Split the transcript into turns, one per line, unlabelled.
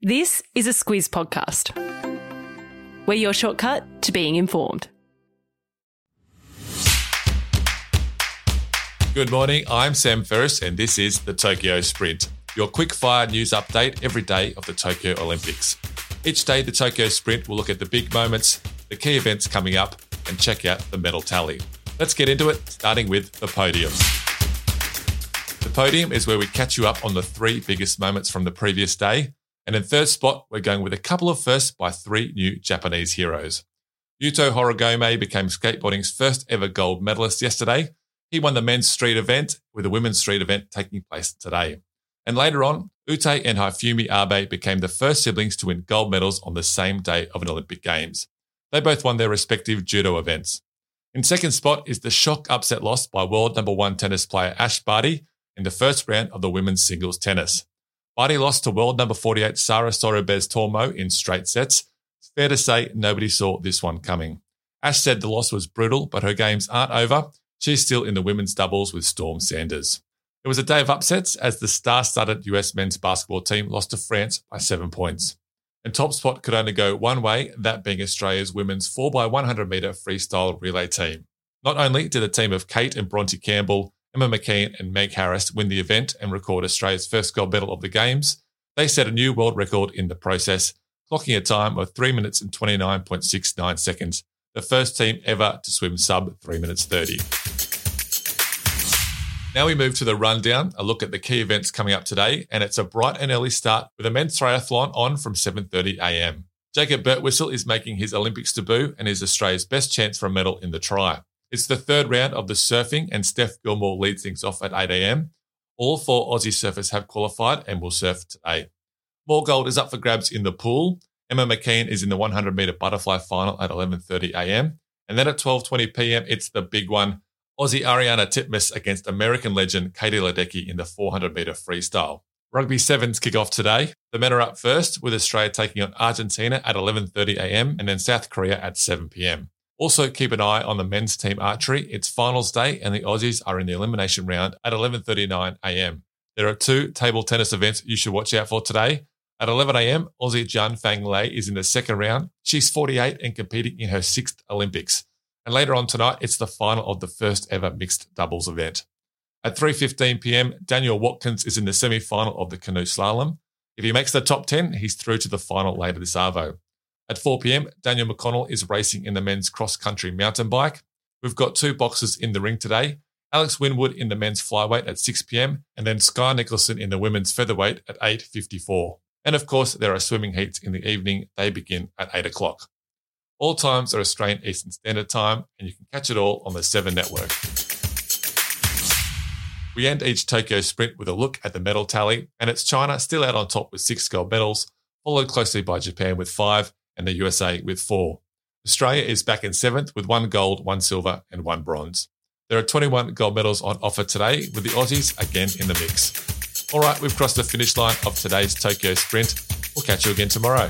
This is a Squiz podcast. We're your shortcut to being informed.
Good morning, I'm Sam Ferris, and this is the Tokyo Sprint, your quick fire news update every day of the Tokyo Olympics. Each day, the Tokyo Sprint will look at the big moments, the key events coming up, and check out the medal tally. Let's get into it, starting with the podium. The podium is where we catch you up on the three biggest moments from the previous day. And in third spot, we're going with a couple of firsts by three new Japanese heroes. Yuto Horigome became skateboarding's first ever gold medalist yesterday. He won the men's street event, with the women's street event taking place today. And later on, Uta and Hifumi Abe became the first siblings to win gold medals on the same day of an Olympic Games. They both won their respective judo events. In second spot is the shock upset loss by world number one tennis player Ash Barty in the first round of the women's singles tennis. Barty lost to world number 48 Sara Sorribes Tormo in straight sets. It's fair to say nobody saw this one coming. Ash said the loss was brutal, but her games aren't over. She's still in the women's doubles with Storm Sanders. It was a day of upsets as the star studded US men's basketball team lost to France by seven points. And top spot could only go one way, that being Australia's women's 4x100 metre freestyle relay team. Not only did the team of Kate and Bronte Campbell, Emma McKeon, and Meg Harris win the event and record Australia's first gold medal of the Games, they set a new world record in the process, clocking a time of 3 minutes and 29.69 seconds, the first team ever to swim sub 3 minutes 30. Now we move to the rundown, a look at the key events coming up today, and it's a bright and early start with a men's triathlon on from 7:30 a.m. Jacob Birtwistle is making his Olympics debut and is Australia's best chance for a medal in the tri. It's the third round of the surfing, and Steph Gilmore leads things off at 8 a.m. All four Aussie surfers have qualified and will surf today. More gold is up for grabs in the pool. Emma McKeon is in the 100 meter butterfly final at 11:30 a.m. And then at 12:20 p.m. it's the big one. Aussie Ariarne Titmus against American legend Katie Ledecky in the 400 metre freestyle. Rugby sevens kick off today. The men are up first, with Australia taking on Argentina at 11.30am and then South Korea at 7pm. Also, keep an eye on the men's team archery. It's finals day and the Aussies are in the elimination round at 11.39am. There are two table tennis events you should watch out for today. At 11am, Aussie Jian Fang Lay is in the second round. She's 48 and competing in her sixth Olympics. And later on tonight, it's the final of the first ever mixed doubles event. At 3:15 p.m., Daniel Watkins is in the semi-final of the canoe slalom. If he makes the top 10, he's through to the final later this Arvo. At 4 p.m., Daniel McConnell is racing in the men's cross-country mountain bike. We've got two boxes in the ring today. Alex Winwood in the men's flyweight at 6 p.m. and then Skye Nicolson in the women's featherweight at 8.54. And of course, there are swimming heats in the evening. They begin at 8 o'clock. All times are Australian Eastern Standard Time, and you can catch it all on the 7 Network. We end each Tokyo sprint with a look at the medal tally, and it's China still out on top with six gold medals, followed closely by Japan with five and the USA with four. Australia is back in seventh with one gold, one silver, and one bronze. There are 21 gold medals on offer today, with the Aussies again in the mix. All right, we've crossed the finish line of today's Tokyo sprint. We'll catch you again tomorrow.